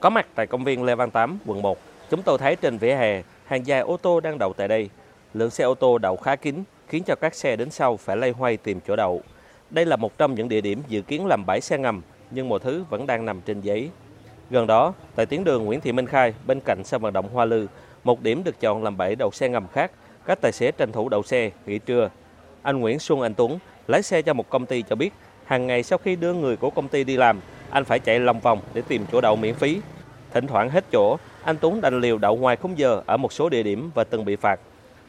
Có mặt tại công viên Lê Văn Tám, quận 1, chúng tôi thấy trên vỉa hè hàng dài ô tô đang đậu tại đây. Lượng xe ô tô đậu khá kín, khiến cho các xe đến sau phải lay hoay tìm chỗ đậu. Đây là một trong những địa điểm dự kiến làm bãi xe ngầm, nhưng mọi thứ vẫn đang nằm trên giấy. Gần đó, tại tuyến đường Nguyễn Thị Minh Khai bên cạnh sân vận động Hoa Lư, một điểm được chọn làm bãi đậu xe ngầm khác, các tài xế tranh thủ đậu xe nghỉ trưa. Anh Nguyễn Xuân Anh Tuấn, lái xe cho một công ty cho biết, hàng ngày sau khi đưa người của công ty đi làm, anh phải chạy lòng vòng để tìm chỗ đậu miễn phí. Thỉnh thoảng hết chỗ, anh Tuấn đành liều đậu ngoài khung giờ ở một số địa điểm và từng bị phạt.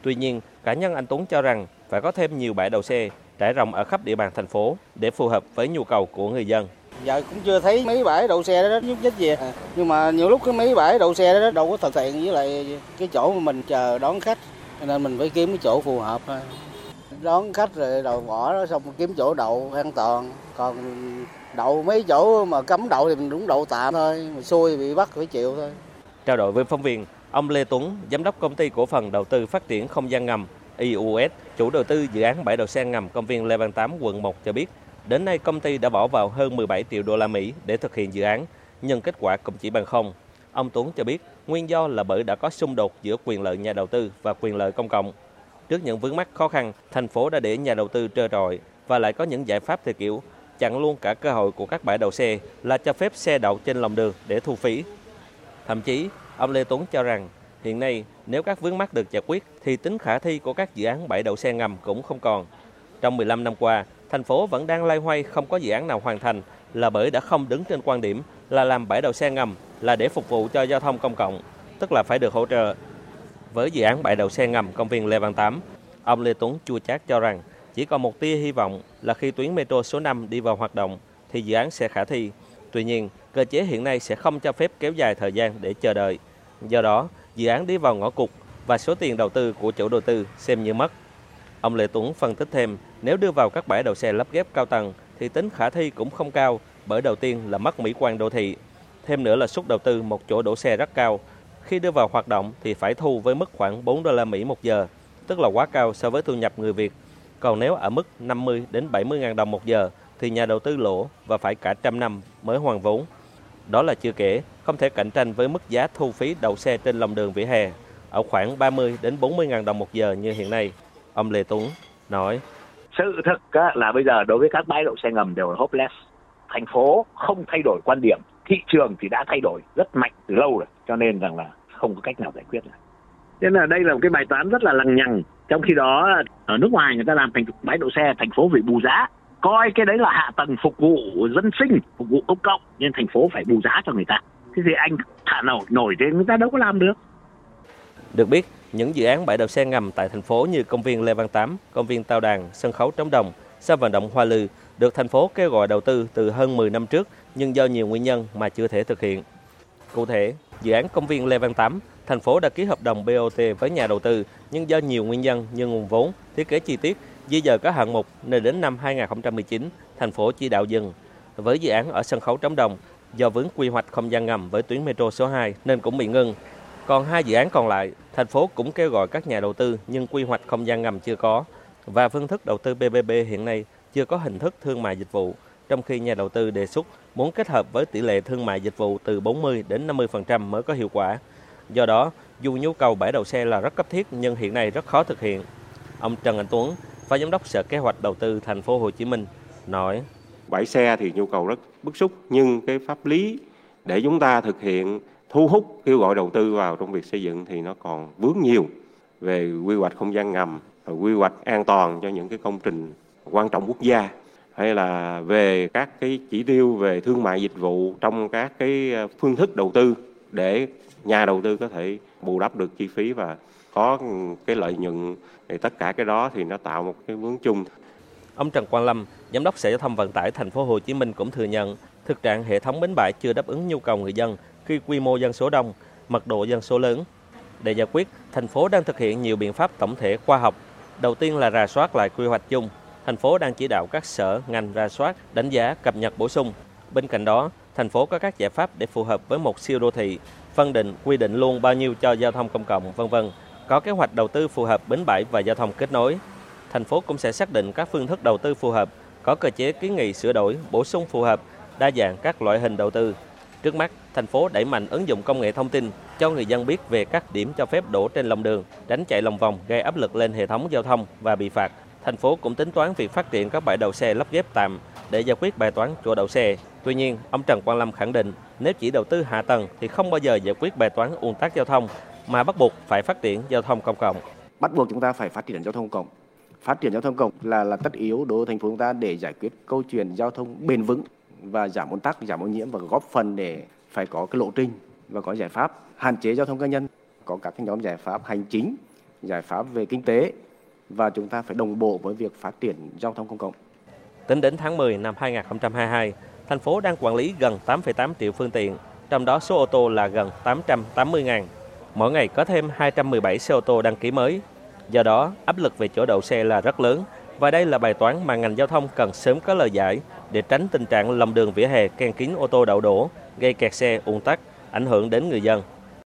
Tuy nhiên, cá nhân anh Tuấn cho rằng phải có thêm nhiều bãi đậu xe trải rộng ở khắp địa bàn thành phố để phù hợp với nhu cầu của người dân. Giờ cũng chưa thấy mấy bãi đậu xe đó nhúc nhích gì. À. Nhưng mà nhiều lúc cái mấy bãi đậu xe đó đâu có thực hiện với lại cái chỗ mà mình chờ đón khách. Nên mình phải kiếm cái chỗ phù hợp thôi. Đón khách rồi đầu bỏ đó xong kiếm chỗ đậu an toàn. Còn đậu mấy chỗ mà cấm đậu thì mình đúng đậu tạm thôi. Mà xui bị bắt phải chịu thôi. Trao đổi với phóng viên, ông Lê Tuấn, giám đốc công ty cổ phần đầu tư phát triển không gian ngầm IUS, chủ đầu tư dự án bãi đậu xe ngầm công viên Lê Văn Tám, quận 1 cho biết, đến nay công ty đã bỏ vào hơn 17 triệu đô la Mỹ để thực hiện dự án, nhưng kết quả cũng chỉ bằng không. Ông Tuấn cho biết, nguyên do là bởi đã có xung đột giữa quyền lợi nhà đầu tư và quyền lợi công cộng. Trước những vướng mắc khó khăn, thành phố đã để nhà đầu tư trơ trọi và lại có những giải pháp theo kiểu chặn luôn cả cơ hội của các bãi đậu xe là cho phép xe đậu trên lòng đường để thu phí. Thậm chí, ông Lê Tuấn cho rằng Hiện nay, nếu các vướng mắc được giải quyết thì tính khả thi của các dự án bãi đậu xe ngầm cũng không còn. Trong 15 năm qua, thành phố vẫn đang lay hoay không có dự án nào hoàn thành là bởi đã không đứng trên quan điểm là làm bãi đậu xe ngầm là để phục vụ cho giao thông công cộng, tức là phải được hỗ trợ. Với dự án bãi đậu xe ngầm công viên Lê Văn Tám, ông Lê Tuấn chua chát cho rằng chỉ còn một tia hy vọng là khi tuyến metro số 5 đi vào hoạt động thì dự án sẽ khả thi. Tuy nhiên, cơ chế hiện nay sẽ không cho phép kéo dài thời gian để chờ đợi. Do đó, dự án đi vào ngõ cụt và số tiền đầu tư của chủ đầu tư xem như mất. Ông Lê Tuấn phân tích thêm, nếu đưa vào các bãi đậu xe lắp ghép cao tầng thì tính khả thi cũng không cao, bởi đầu tiên là mất mỹ quan đô thị. Thêm nữa là suất đầu tư một chỗ đổ xe rất cao. Khi đưa vào hoạt động thì phải thu với mức khoảng 4 đô la Mỹ một giờ, tức là quá cao so với thu nhập người Việt. Còn nếu ở mức 50 đến 70 ngàn đồng một giờ thì nhà đầu tư lỗ và phải cả trăm năm mới hoàn vốn. Đó là chưa kể, không thể cạnh tranh với mức giá thu phí đậu xe trên lòng đường vỉa hè ở khoảng 30 đến 40 ngàn đồng một giờ như hiện nay. Ông Lê Tuấn nói. Sự thật là bây giờ đối với các bãi đậu xe ngầm đều là hopeless. Thành phố không thay đổi quan điểm, thị trường thì đã thay đổi rất mạnh từ lâu rồi, cho nên rằng là không có cách nào giải quyết được. Nên là đây là một cái bài toán rất là lằng nhằng. Trong khi đó ở nước ngoài người ta làm thành bãi đậu xe, thành phố phải bù giá coi cái đấy là hạ tầng phục vụ dân sinh phục vụ công cộng nên thành phố phải bù giá cho người ta thế thì anh thả nổi nổi thì người ta đâu có làm được được biết những dự án bãi đậu xe ngầm tại thành phố như công viên Lê Văn Tám, công viên Tao Đàn, sân khấu Trống Đồng, sân vận động Hoa Lư được thành phố kêu gọi đầu tư từ hơn 10 năm trước nhưng do nhiều nguyên nhân mà chưa thể thực hiện. Cụ thể, dự án công viên Lê Văn Tám, thành phố đã ký hợp đồng BOT với nhà đầu tư nhưng do nhiều nguyên nhân như nguồn vốn, thiết kế chi tiết Di dời các hạng mục nên đến năm 2019, thành phố chỉ đạo dừng. Với dự án ở sân khấu Trống Đồng, do vướng quy hoạch không gian ngầm với tuyến metro số 2 nên cũng bị ngưng. Còn hai dự án còn lại, thành phố cũng kêu gọi các nhà đầu tư nhưng quy hoạch không gian ngầm chưa có. Và phương thức đầu tư PPP hiện nay chưa có hình thức thương mại dịch vụ, trong khi nhà đầu tư đề xuất muốn kết hợp với tỷ lệ thương mại dịch vụ từ 40 đến 50% mới có hiệu quả. Do đó, dù nhu cầu bãi đậu xe là rất cấp thiết nhưng hiện nay rất khó thực hiện. Ông Trần Anh Tuấn, Phó Giám đốc Sở Kế hoạch Đầu tư Thành phố Hồ Chí Minh nói: Bãi xe thì nhu cầu rất bức xúc nhưng cái pháp lý để chúng ta thực hiện thu hút kêu gọi đầu tư vào trong việc xây dựng thì nó còn vướng nhiều về quy hoạch không gian ngầm, quy hoạch an toàn cho những cái công trình quan trọng quốc gia hay là về các cái chỉ tiêu về thương mại dịch vụ trong các cái ờ, phương thức đầu tư để nhà đầu tư có thể bù đắp được chi phí và có cái lợi nhuận thì tất cả cái đó thì nó tạo một cái vướng chung. Ông Trần Quang Lâm, giám đốc Sở Giao thông Vận tải Thành phố Hồ Chí Minh cũng thừa nhận thực trạng hệ thống bến bãi chưa đáp ứng nhu cầu người dân khi quy mô dân số đông, mật độ dân số lớn. Để giải quyết, thành phố đang thực hiện nhiều biện pháp tổng thể khoa học. Đầu tiên là rà soát lại quy hoạch chung. Thành phố đang chỉ đạo các sở, ngành ra soát, đánh giá, cập nhật bổ sung. Bên cạnh đó, thành phố có các giải pháp để phù hợp với một siêu đô thị, phân định quy định luôn bao nhiêu cho giao thông công cộng, vân vân có kế hoạch đầu tư phù hợp bến bãi và giao thông kết nối. Thành phố cũng sẽ xác định các phương thức đầu tư phù hợp, có cơ chế kiến nghị sửa đổi, bổ sung phù hợp, đa dạng các loại hình đầu tư. Trước mắt, thành phố đẩy mạnh ứng dụng công nghệ thông tin cho người dân biết về các điểm cho phép đổ trên lòng đường, tránh chạy lòng vòng gây áp lực lên hệ thống giao thông và bị phạt. Thành phố cũng tính toán việc phát triển các bãi đậu xe lắp ghép tạm để giải quyết bài toán chỗ đậu xe. Tuy nhiên, ông Trần Quang Lâm khẳng định nếu chỉ đầu tư hạ tầng thì không bao giờ giải quyết bài toán ùn tắc giao thông mà bắt buộc phải phát triển giao thông công cộng. Bắt buộc chúng ta phải phát triển giao thông công cộng. Phát triển giao thông công là là tất yếu đối với thành phố chúng ta để giải quyết câu chuyện giao thông bền vững và giảm ùn tắc, giảm ô nhiễm và góp phần để phải có cái lộ trình và có giải pháp hạn chế giao thông cá nhân, có các cái nhóm giải pháp hành chính, giải pháp về kinh tế và chúng ta phải đồng bộ với việc phát triển giao thông công cộng. Tính đến tháng 10 năm 2022, thành phố đang quản lý gần 8,8 triệu phương tiện, trong đó số ô tô là gần 880.000. Mỗi ngày có thêm 217 xe ô tô đăng ký mới. Do đó, áp lực về chỗ đậu xe là rất lớn và đây là bài toán mà ngành giao thông cần sớm có lời giải để tránh tình trạng lòng đường vỉa hè ken kín ô tô đậu đổ, gây kẹt xe ùn tắc, ảnh hưởng đến người dân.